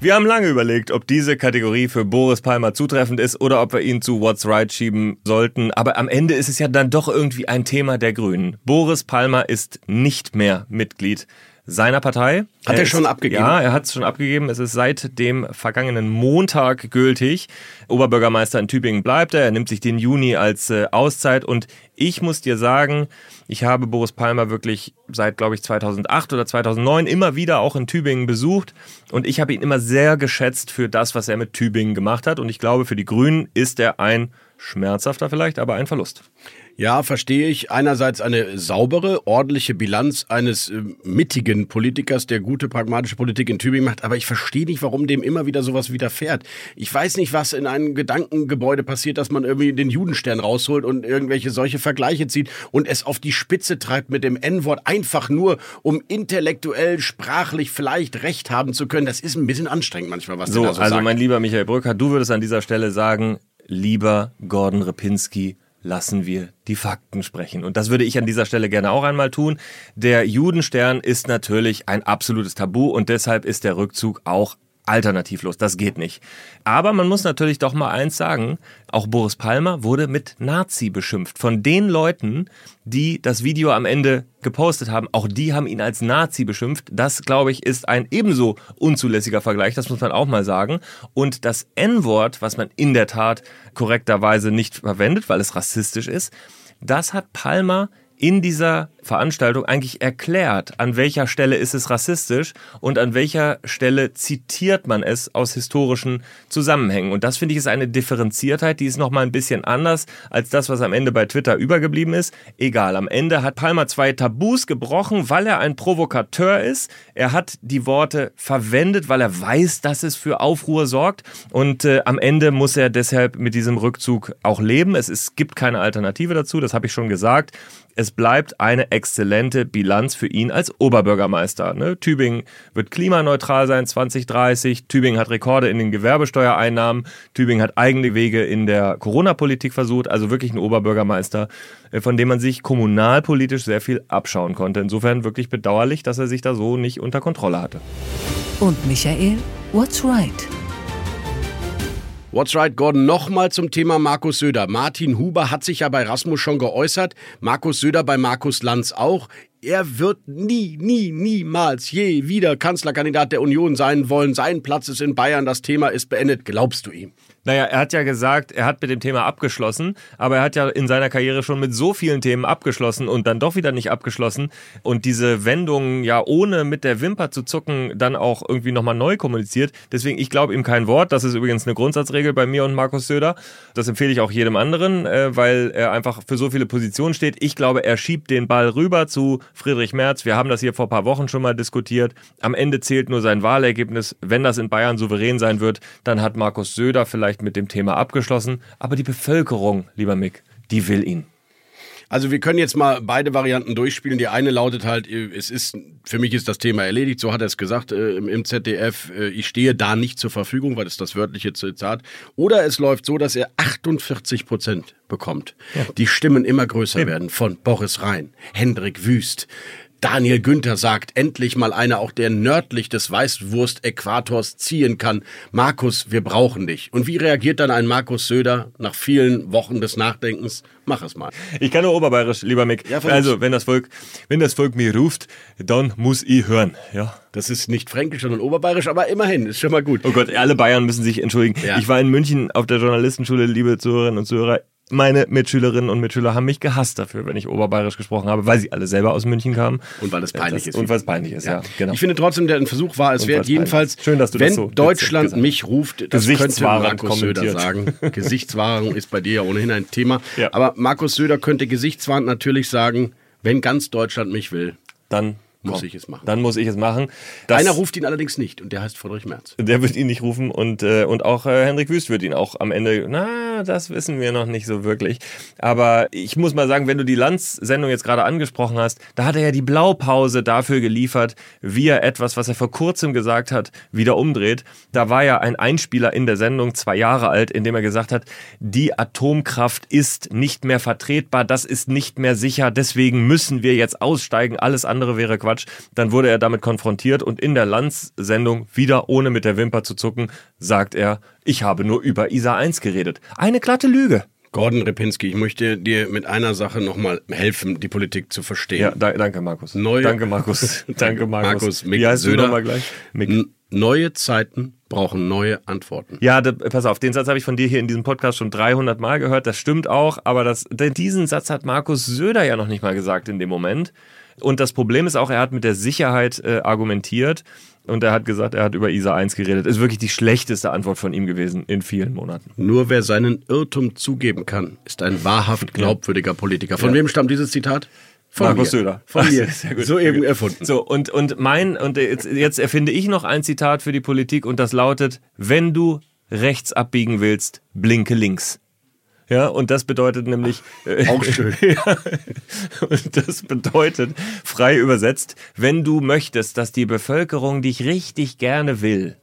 Wir haben lange überlegt, ob diese Kategorie für Boris Palmer zutreffend ist oder ob wir ihn zu What's Right schieben sollten. Aber am Ende ist es ja dann doch irgendwie ein Thema der Grünen. Boris Palmer ist nicht mehr Mitglied seiner Partei. Hat er, er schon ist, abgegeben? Ja, er hat es schon abgegeben. Es ist seit dem vergangenen Montag gültig. Oberbürgermeister in Tübingen bleibt er. Er nimmt sich den Juni als äh, Auszeit. Und ich muss dir sagen, ich habe Boris Palmer wirklich seit, glaube ich, 2008 oder 2009 immer wieder auch in Tübingen besucht. Und ich habe ihn immer sehr geschätzt für das, was er mit Tübingen gemacht hat. Und ich glaube, für die Grünen ist er ein schmerzhafter vielleicht, aber ein Verlust. Ja, verstehe ich. Einerseits eine saubere, ordentliche Bilanz eines äh, mittigen Politikers, der gute, pragmatische Politik in Tübingen macht. Aber ich verstehe nicht, warum dem immer wieder sowas widerfährt. Ich weiß nicht, was in einem Gedankengebäude passiert, dass man irgendwie den Judenstern rausholt und irgendwelche solche Vergleiche zieht und es auf die Spitze treibt mit dem N-Wort einfach nur, um intellektuell, sprachlich vielleicht recht haben zu können. Das ist ein bisschen anstrengend manchmal, was so, da so also sagt. mein lieber Michael Brücker, du würdest an dieser Stelle sagen, lieber Gordon Repinski, lassen wir die Fakten sprechen. Und das würde ich an dieser Stelle gerne auch einmal tun. Der Judenstern ist natürlich ein absolutes Tabu und deshalb ist der Rückzug auch alternativlos. Das geht nicht. Aber man muss natürlich doch mal eins sagen. Auch Boris Palmer wurde mit Nazi beschimpft. Von den Leuten, die das Video am Ende gepostet haben, auch die haben ihn als Nazi beschimpft. Das, glaube ich, ist ein ebenso unzulässiger Vergleich. Das muss man auch mal sagen. Und das N-Wort, was man in der Tat korrekterweise nicht verwendet, weil es rassistisch ist, das hat Palmer in dieser Veranstaltung eigentlich erklärt, an welcher Stelle ist es rassistisch und an welcher Stelle zitiert man es aus historischen Zusammenhängen. Und das finde ich ist eine Differenziertheit, die ist nochmal ein bisschen anders als das, was am Ende bei Twitter übergeblieben ist. Egal, am Ende hat Palmer zwei Tabus gebrochen, weil er ein Provokateur ist. Er hat die Worte verwendet, weil er weiß, dass es für Aufruhr sorgt. Und äh, am Ende muss er deshalb mit diesem Rückzug auch leben. Es ist, gibt keine Alternative dazu, das habe ich schon gesagt. Es bleibt eine exzellente Bilanz für ihn als Oberbürgermeister. Ne? Tübingen wird klimaneutral sein 2030. Tübingen hat Rekorde in den Gewerbesteuereinnahmen. Tübingen hat eigene Wege in der Corona-Politik versucht. Also wirklich ein Oberbürgermeister, äh, von dem man sich kommunalpolitisch sehr viel abschauen konnte. Insofern wirklich bedauerlich, dass er sich da so nicht unter Kontrolle hatte. Und Michael, what's right? What's right, Gordon? Nochmal zum Thema Markus Söder. Martin Huber hat sich ja bei Rasmus schon geäußert. Markus Söder bei Markus Lanz auch. Er wird nie, nie, niemals je wieder Kanzlerkandidat der Union sein wollen. Sein Platz ist in Bayern. Das Thema ist beendet. Glaubst du ihm? Naja, er hat ja gesagt, er hat mit dem Thema abgeschlossen, aber er hat ja in seiner Karriere schon mit so vielen Themen abgeschlossen und dann doch wieder nicht abgeschlossen und diese Wendungen ja ohne mit der Wimper zu zucken dann auch irgendwie nochmal neu kommuniziert. Deswegen, ich glaube ihm kein Wort. Das ist übrigens eine Grundsatzregel bei mir und Markus Söder. Das empfehle ich auch jedem anderen, äh, weil er einfach für so viele Positionen steht. Ich glaube, er schiebt den Ball rüber zu Friedrich Merz. Wir haben das hier vor ein paar Wochen schon mal diskutiert. Am Ende zählt nur sein Wahlergebnis. Wenn das in Bayern souverän sein wird, dann hat Markus Söder vielleicht mit dem Thema abgeschlossen. Aber die Bevölkerung, lieber Mick, die will ihn. Also wir können jetzt mal beide Varianten durchspielen. Die eine lautet halt, es ist, für mich ist das Thema erledigt, so hat er es gesagt äh, im ZDF, äh, ich stehe da nicht zur Verfügung, weil das das wörtliche Zitat. Oder es läuft so, dass er 48 Prozent bekommt. Ja. Die Stimmen immer größer ja. werden von Boris Rhein, Hendrik Wüst, Daniel Günther sagt, endlich mal einer auch, der nördlich des Weißwurst-Äquators ziehen kann. Markus, wir brauchen dich. Und wie reagiert dann ein Markus Söder nach vielen Wochen des Nachdenkens? Mach es mal. Ich kann nur oberbayerisch, lieber Mick. Ja, also, wenn das Volk, wenn das Volk mir ruft, dann muss ich hören, ja. Das ist nicht fränkisch, sondern oberbayerisch, aber immerhin, ist schon mal gut. Oh Gott, alle Bayern müssen sich entschuldigen. Ja. Ich war in München auf der Journalistenschule, liebe Zuhörerinnen und Zuhörer meine Mitschülerinnen und Mitschüler haben mich gehasst dafür, wenn ich oberbayerisch gesprochen habe, weil sie alle selber aus München kamen. Und weil es peinlich das, ist. Und weil es peinlich ist, ja. ja. genau. Ich finde trotzdem, der ein Versuch war es wert. Jedenfalls, Schön, dass du wenn das so Deutschland mich ruft, das könnte Markus Söder sagen. Gesichtswahrung ist bei dir ja ohnehin ein Thema. Ja. Aber Markus Söder könnte gesichtswahrend natürlich sagen, wenn ganz Deutschland mich will, dann muss ich es machen. Dann muss ich es machen. Das Einer ruft ihn allerdings nicht und der heißt Friedrich Merz. Der wird ihn nicht rufen und, äh, und auch äh, Hendrik Wüst wird ihn auch am Ende, na, das wissen wir noch nicht so wirklich. Aber ich muss mal sagen, wenn du die Lanz-Sendung jetzt gerade angesprochen hast, da hat er ja die Blaupause dafür geliefert, wie er etwas, was er vor kurzem gesagt hat, wieder umdreht. Da war ja ein Einspieler in der Sendung, zwei Jahre alt, in dem er gesagt hat, die Atomkraft ist nicht mehr vertretbar, das ist nicht mehr sicher, deswegen müssen wir jetzt aussteigen, alles andere wäre Quatsch. Quatsch. Dann wurde er damit konfrontiert und in der Lanz-Sendung, wieder ohne mit der Wimper zu zucken, sagt er, ich habe nur über ISA 1 geredet. Eine glatte Lüge. Gordon Repinski, ich möchte dir mit einer Sache nochmal helfen, die Politik zu verstehen. Ja, da, danke Markus. Neue, danke Markus. danke Markus. Markus Mick Wie heißt Söder. Du gleich? Mick. Neue Zeiten brauchen neue Antworten. Ja, da, pass auf, den Satz habe ich von dir hier in diesem Podcast schon 300 Mal gehört. Das stimmt auch, aber das, diesen Satz hat Markus Söder ja noch nicht mal gesagt in dem Moment. Und das Problem ist auch, er hat mit der Sicherheit äh, argumentiert und er hat gesagt, er hat über ISA 1 geredet. Ist wirklich die schlechteste Antwort von ihm gewesen in vielen Monaten. Nur wer seinen Irrtum zugeben kann, ist ein wahrhaft glaubwürdiger Politiker. Von ja. wem stammt dieses Zitat? Von Markus mir. Söder. Von mir. Sehr gut. So eben erfunden. So, und, und mein, und jetzt, jetzt erfinde ich noch ein Zitat für die Politik und das lautet, wenn du rechts abbiegen willst, blinke links. Ja, und das bedeutet nämlich. Äh, Auch schön. ja, und das bedeutet, frei übersetzt, wenn du möchtest, dass die Bevölkerung dich richtig gerne will,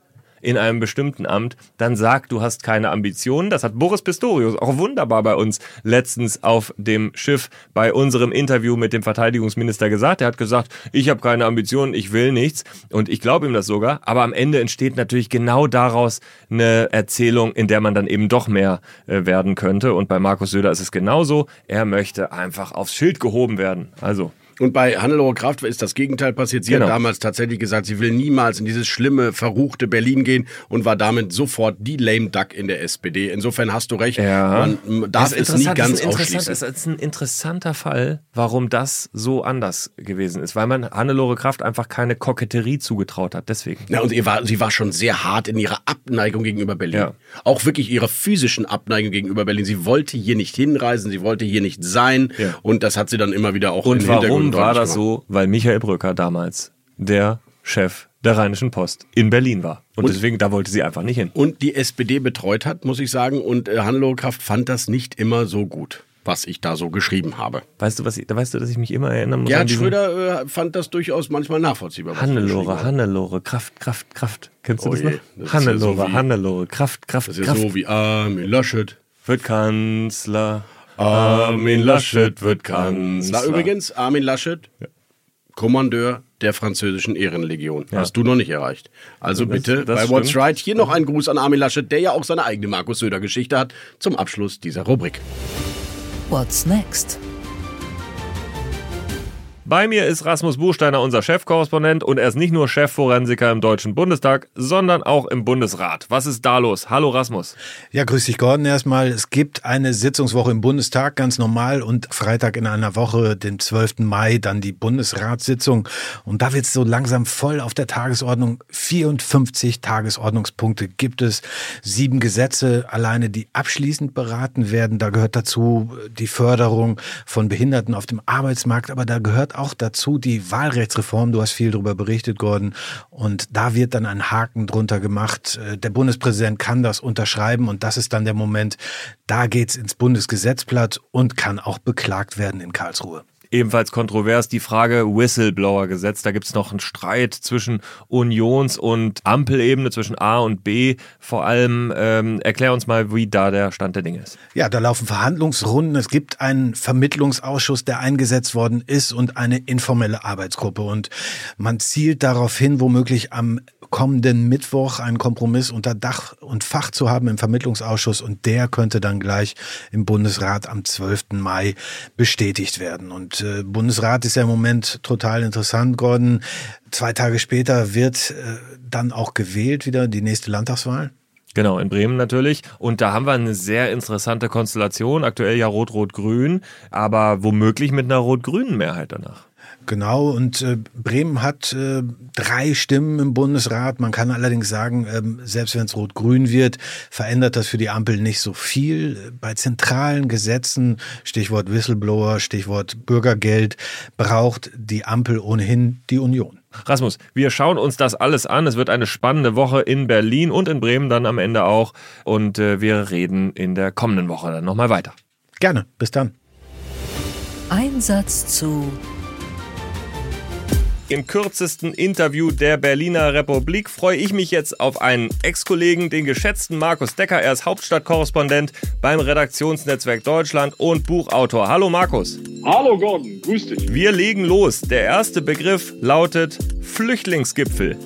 in einem bestimmten Amt, dann sag, du hast keine Ambitionen. Das hat Boris Pistorius auch wunderbar bei uns letztens auf dem Schiff bei unserem Interview mit dem Verteidigungsminister gesagt. Er hat gesagt, ich habe keine Ambitionen, ich will nichts. Und ich glaube ihm das sogar. Aber am Ende entsteht natürlich genau daraus eine Erzählung, in der man dann eben doch mehr äh, werden könnte. Und bei Markus Söder ist es genauso. Er möchte einfach aufs Schild gehoben werden. Also und bei Hannelore Kraft ist das Gegenteil passiert. Sie genau. hat damals tatsächlich gesagt, sie will niemals in dieses schlimme, verruchte Berlin gehen und war damit sofort die lame duck in der SPD. Insofern hast du recht, ja. man darf es nie ganz ist ausschließen. Es ist ein interessanter Fall, warum das so anders gewesen ist, weil man Hannelore Kraft einfach keine Koketterie zugetraut hat. Deswegen. Ja, und sie war, sie war schon sehr hart in ihrer Abneigung gegenüber Berlin. Ja. Auch wirklich ihrer physischen Abneigung gegenüber Berlin. Sie wollte hier nicht hinreisen, sie wollte hier nicht sein. Ja. Und das hat sie dann immer wieder auch und im Hintergrund Warum war das so? Weil Michael Brücker damals der Chef der Rheinischen Post in Berlin war. Und, und, deswegen, da wollte sie einfach nicht hin. Und die SPD betreut hat, muss ich sagen. Und äh, Hannelore Kraft fand das nicht immer so gut was ich da so geschrieben habe. Weißt du, was ich, weißt du, dass ich mich immer erinnern muss? Gerhard Schröder äh, fand das durchaus manchmal nachvollziehbar. Hannelore, Hannelore, Kraft, Kraft, Kraft. Kennst du oh das je, noch? Hannelore, ja so Hannelore, Kraft, Kraft, Das ist Kraft. ja so wie Armin Laschet. Wird Kanzler. Armin Laschet wird Kanzler. Na, übrigens, Armin Laschet, ja. Kommandeur der französischen Ehrenlegion. Ja. Hast du noch nicht erreicht. Also das, bitte das bei stimmt. What's Right hier noch ein Gruß an Armin Laschet, der ja auch seine eigene Markus Söder Geschichte hat, zum Abschluss dieser Rubrik. What's next? Bei mir ist Rasmus Buchsteiner, unser Chefkorrespondent, und er ist nicht nur Chefforensiker im Deutschen Bundestag, sondern auch im Bundesrat. Was ist da los? Hallo Rasmus. Ja, grüß dich Gordon erstmal. Es gibt eine Sitzungswoche im Bundestag, ganz normal, und Freitag in einer Woche, den 12. Mai, dann die Bundesratssitzung. Und da wird es so langsam voll auf der Tagesordnung. 54 Tagesordnungspunkte gibt es, sieben Gesetze alleine, die abschließend beraten werden. Da gehört dazu die Förderung von Behinderten auf dem Arbeitsmarkt, aber da gehört auch dazu die Wahlrechtsreform. Du hast viel darüber berichtet, Gordon. Und da wird dann ein Haken drunter gemacht. Äh, der Bundespräsident kann das unterschreiben und das ist dann der Moment, da geht's ins Bundesgesetzblatt und kann auch beklagt werden in Karlsruhe. Ebenfalls kontrovers die Frage Whistleblower-Gesetz. Da gibt es noch einen Streit zwischen Unions- und Ampelebene, zwischen A und B. Vor allem ähm, erklär uns mal, wie da der Stand der Dinge ist. Ja, da laufen Verhandlungsrunden. Es gibt einen Vermittlungsausschuss, der eingesetzt worden ist und eine informelle Arbeitsgruppe. Und man zielt darauf hin, womöglich am kommenden Mittwoch einen Kompromiss unter Dach und Fach zu haben im Vermittlungsausschuss und der könnte dann gleich im Bundesrat am 12. Mai bestätigt werden. Und äh, Bundesrat ist ja im Moment total interessant, Gordon. Zwei Tage später wird äh, dann auch gewählt wieder die nächste Landtagswahl. Genau, in Bremen natürlich. Und da haben wir eine sehr interessante Konstellation. Aktuell ja Rot-Rot-Grün, aber womöglich mit einer rot-grünen Mehrheit danach. Genau, und äh, Bremen hat äh, drei Stimmen im Bundesrat. Man kann allerdings sagen, ähm, selbst wenn es rot-grün wird, verändert das für die Ampel nicht so viel. Bei zentralen Gesetzen, Stichwort Whistleblower, Stichwort Bürgergeld, braucht die Ampel ohnehin die Union. Rasmus, wir schauen uns das alles an. Es wird eine spannende Woche in Berlin und in Bremen dann am Ende auch. Und äh, wir reden in der kommenden Woche dann nochmal weiter. Gerne, bis dann. Einsatz zu im kürzesten Interview der Berliner Republik freue ich mich jetzt auf einen Ex-Kollegen, den geschätzten Markus Decker. Er ist Hauptstadtkorrespondent beim Redaktionsnetzwerk Deutschland und Buchautor. Hallo Markus. Hallo Gordon, grüß dich. Wir legen los. Der erste Begriff lautet Flüchtlingsgipfel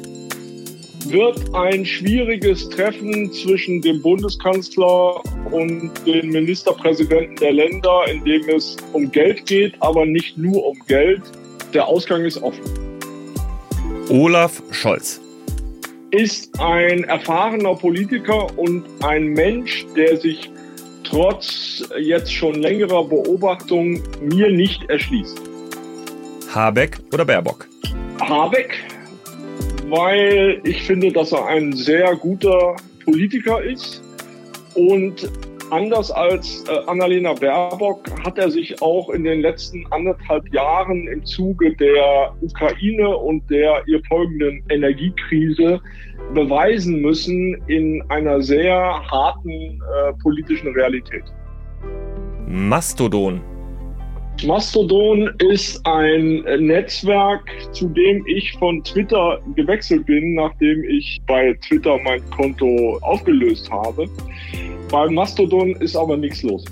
wird ein schwieriges Treffen zwischen dem Bundeskanzler und den Ministerpräsidenten der Länder, in dem es um Geld geht, aber nicht nur um Geld. Der Ausgang ist offen. Olaf Scholz ist ein erfahrener Politiker und ein Mensch, der sich trotz jetzt schon längerer Beobachtung mir nicht erschließt. Habeck oder Baerbock? Habeck, weil ich finde, dass er ein sehr guter Politiker ist und Anders als äh, Annalena Baerbock hat er sich auch in den letzten anderthalb Jahren im Zuge der Ukraine und der ihr folgenden Energiekrise beweisen müssen in einer sehr harten äh, politischen Realität. Mastodon. Mastodon ist ein Netzwerk, zu dem ich von Twitter gewechselt bin, nachdem ich bei Twitter mein Konto aufgelöst habe. Bei Mastodon ist aber nichts los.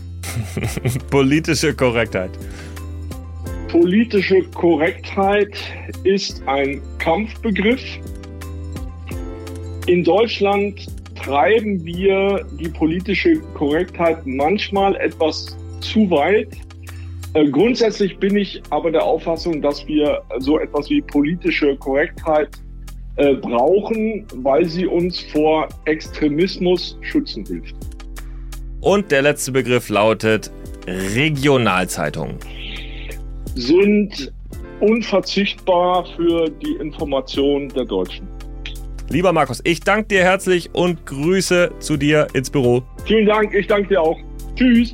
Politische Korrektheit. Politische Korrektheit ist ein Kampfbegriff. In Deutschland treiben wir die politische Korrektheit manchmal etwas zu weit. Äh, grundsätzlich bin ich aber der Auffassung, dass wir so etwas wie politische Korrektheit äh, brauchen, weil sie uns vor Extremismus schützen hilft. Und der letzte Begriff lautet Regionalzeitungen. Sind unverzichtbar für die Information der Deutschen. Lieber Markus, ich danke dir herzlich und Grüße zu dir ins Büro. Vielen Dank, ich danke dir auch. Tschüss.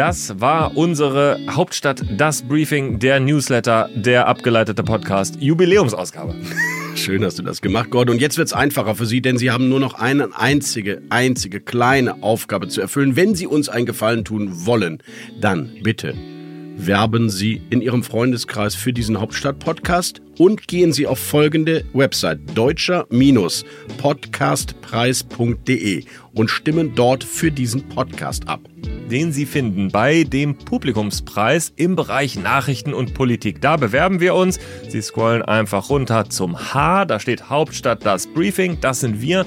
Das war unsere Hauptstadt, das Briefing, der Newsletter, der abgeleitete Podcast, Jubiläumsausgabe. Schön hast du das gemacht, Gordon. Und jetzt wird es einfacher für Sie, denn Sie haben nur noch eine einzige, einzige kleine Aufgabe zu erfüllen. Wenn Sie uns einen Gefallen tun wollen, dann bitte werben Sie in Ihrem Freundeskreis für diesen Hauptstadt-Podcast und gehen Sie auf folgende Website deutscher-podcastpreis.de und stimmen dort für diesen Podcast ab. Den Sie finden bei dem Publikumspreis im Bereich Nachrichten und Politik. Da bewerben wir uns. Sie scrollen einfach runter zum H, da steht Hauptstadt das Briefing, das sind wir.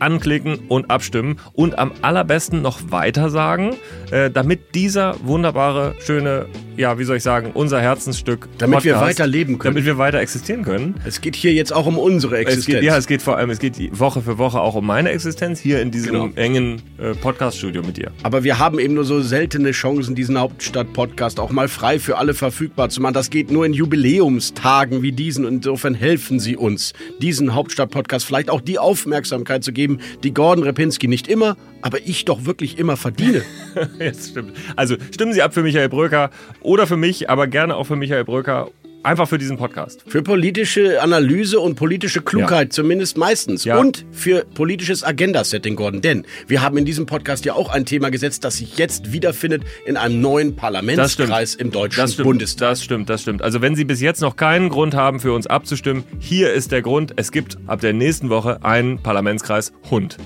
Anklicken und abstimmen und am allerbesten noch weitersagen, äh, damit dieser wunderbare, schöne, ja, wie soll ich sagen, unser Herzensstück, Damit wir Podcast, weiter leben können. Damit wir weiter existieren können. Es geht hier jetzt auch um unsere Es Existenz. geht, ja, es geht vor allem, es geht Woche für Woche auch um meine Existenz hier in diesem Genau. engen äh, Podcast-Studio mit dir. Aber wir haben eben nur so seltene Chancen, diesen Hauptstadt-Podcast auch mal frei für alle verfügbar zu machen. Das geht nur in Jubiläumstagen wie diesen. Insofern helfen Sie uns, diesen Hauptstadt-Podcast vielleicht auch die Aufmerksamkeit zu geben, die Gordon Repinski nicht immer, aber ich doch wirklich immer verdiene. Jetzt stimmt. Also stimmen Sie ab für Michael Bröker oder für mich, aber gerne auch für Michael Bröker. Einfach für diesen Podcast. Für politische Analyse und politische Klugheit, Ja. zumindest meistens. Ja. Und für politisches Agenda-Setting, Gordon. Denn wir haben in diesem Podcast ja auch ein Thema gesetzt, das sich jetzt wiederfindet in einem neuen Parlamentskreis im Deutschen Das stimmt, Bundestag. das stimmt, das stimmt. Also wenn Sie bis jetzt noch keinen Grund haben, für uns abzustimmen, hier ist der Grund. Es gibt ab der nächsten Woche einen Parlamentskreis Hund.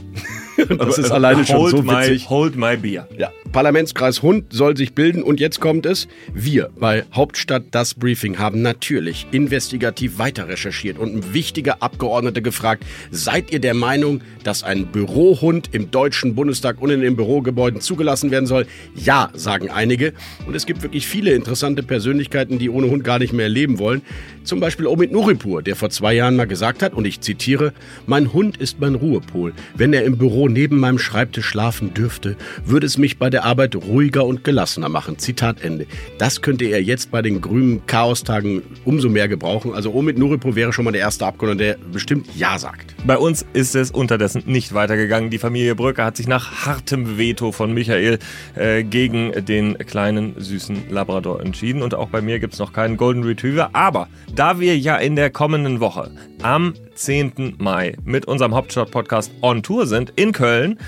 Das ist alleine schon hold so my, witzig. Hold my beer. Ja. Parlamentskreis Hund soll sich bilden und jetzt kommt es. Wir bei Hauptstadt Das Briefing haben natürlich investigativ weiter recherchiert und wichtige Abgeordnete gefragt, seid ihr der Meinung, dass ein Bürohund im Deutschen Bundestag und in den Bürogebäuden zugelassen werden soll? Ja, sagen einige. Und es gibt wirklich viele interessante Persönlichkeiten, die ohne Hund gar nicht mehr leben wollen. Zum Beispiel Omid Nuripur, der vor zwei Jahren mal gesagt hat, und ich zitiere, mein Hund ist mein Ruhepol. Wenn er im Büro neben meinem Schreibtisch schlafen dürfte, würde es mich bei der Arbeit ruhiger und gelassener machen. Zitat Ende. Das könnte er jetzt bei den grünen Chaostagen umso mehr gebrauchen. Also Omid Nuripur wäre schon mal der erste Abgeordnete, der bestimmt Ja sagt. Bei uns ist es unterdessen nicht weitergegangen. Die Familie Bröcker hat sich nach hartem Veto von Michael äh, gegen den kleinen süßen Labrador entschieden. Und auch bei mir gibt es noch keinen Golden Retriever. Aber da wir ja in der kommenden Woche am 10. Mai mit unserem Hauptstadt-Podcast on Tour sind in Köln,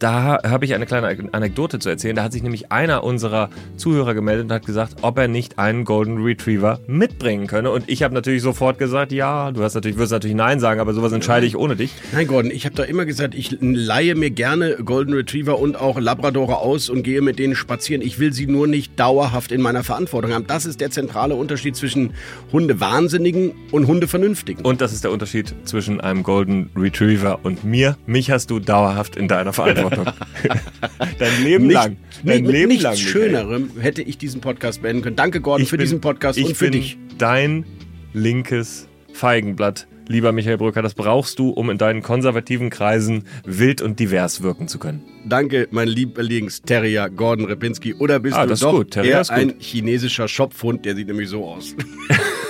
da habe ich eine kleine Anekdote zu erzählen. Da hat sich nämlich einer unserer Zuhörer gemeldet und hat gesagt, ob er nicht einen Golden Retriever mitbringen könne. Und ich habe natürlich sofort gesagt, ja, du hast natürlich, wirst natürlich Nein sagen, aber sowas entscheide ich ohne dich. Nein, Gordon, ich habe da immer gesagt, ich leihe mir gerne Golden Retriever und auch Labradore aus und gehe mit denen spazieren. Ich will sie nur nicht dauerhaft in meiner Verantwortung haben. Das ist der zentrale Unterschied zwischen Hundewahnsinnigen und Hundevernünftigen. Und das ist der Unterschied zwischen einem Golden Retriever und mir. Mich hast du dauerhaft in deiner Verantwortung. Dein Leben Nicht- lang. Dein mit Leben nichts lang. Schönerem hätte ich diesen Podcast beenden können. Danke, Gordon, für bin- diesen Podcast ich und für bin dich. Dein linkes Feigenblatt. Lieber Michael Brücker, das brauchst du, um in deinen konservativen Kreisen wild und divers wirken zu können. Danke, mein Lieblings-Terrier Gordon Repinski. Oder bist Ah, du das doch gut. Terrier eher ein chinesischer Schopfhund? Der sieht nämlich so aus.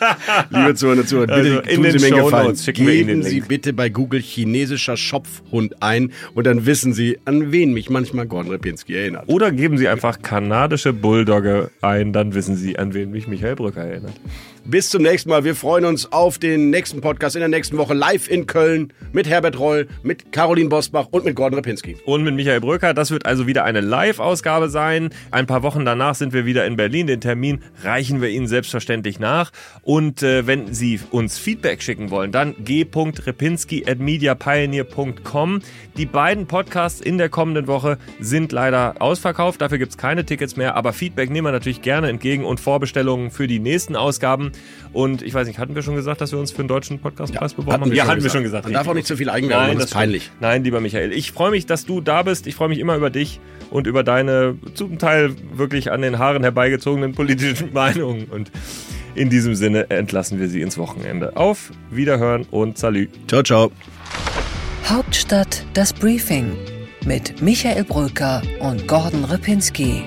Liebe Zuhörer und Zuhörer, bitte Also tun Sie mir einen Gefallen. Geben Sie bitte bei Google chinesischer Schopfhund ein und dann wissen Sie, an wen mich manchmal Gordon Repinski erinnert. Oder geben Sie einfach kanadische Bulldogge ein, dann wissen Sie, an wen mich Michael Brücker erinnert. Bis zum nächsten Mal. Wir freuen uns auf den nächsten Podcast in der nächsten Woche live in Köln mit Herbert Reul, mit Caroline Bosbach und mit Gordon Repinski. Und mit Michael Brücker. Das wird also wieder eine Live-Ausgabe sein. Ein paar Wochen danach sind wir wieder in Berlin. Den Termin reichen wir Ihnen selbstverständlich nach. Und äh, wenn Sie uns Feedback schicken wollen, dann g.repinski.mediapioneer.com. Die beiden Podcasts in der kommenden Woche sind leider ausverkauft. Dafür gibt es keine Tickets mehr. Aber Feedback nehmen wir natürlich gerne entgegen und Vorbestellungen für die nächsten Ausgaben. Und ich weiß nicht, hatten wir schon gesagt, dass wir uns für den deutschen Podcastpreis beworben hatten haben? wir ja, hatten wir schon gesagt. Man darf auch nicht zu viel Eigenwerbung Nein, machen, das ist peinlich. Nein, lieber Michael, ich freue mich, dass du da bist. Ich freue mich immer über dich und über deine zum Teil wirklich an den Haaren herbeigezogenen politischen Meinungen. Und in diesem Sinne entlassen wir sie ins Wochenende. Auf Wiederhören und Salü. Ciao, ciao. Hauptstadt das Briefing mit Michael Bröker und Gordon Ripinski.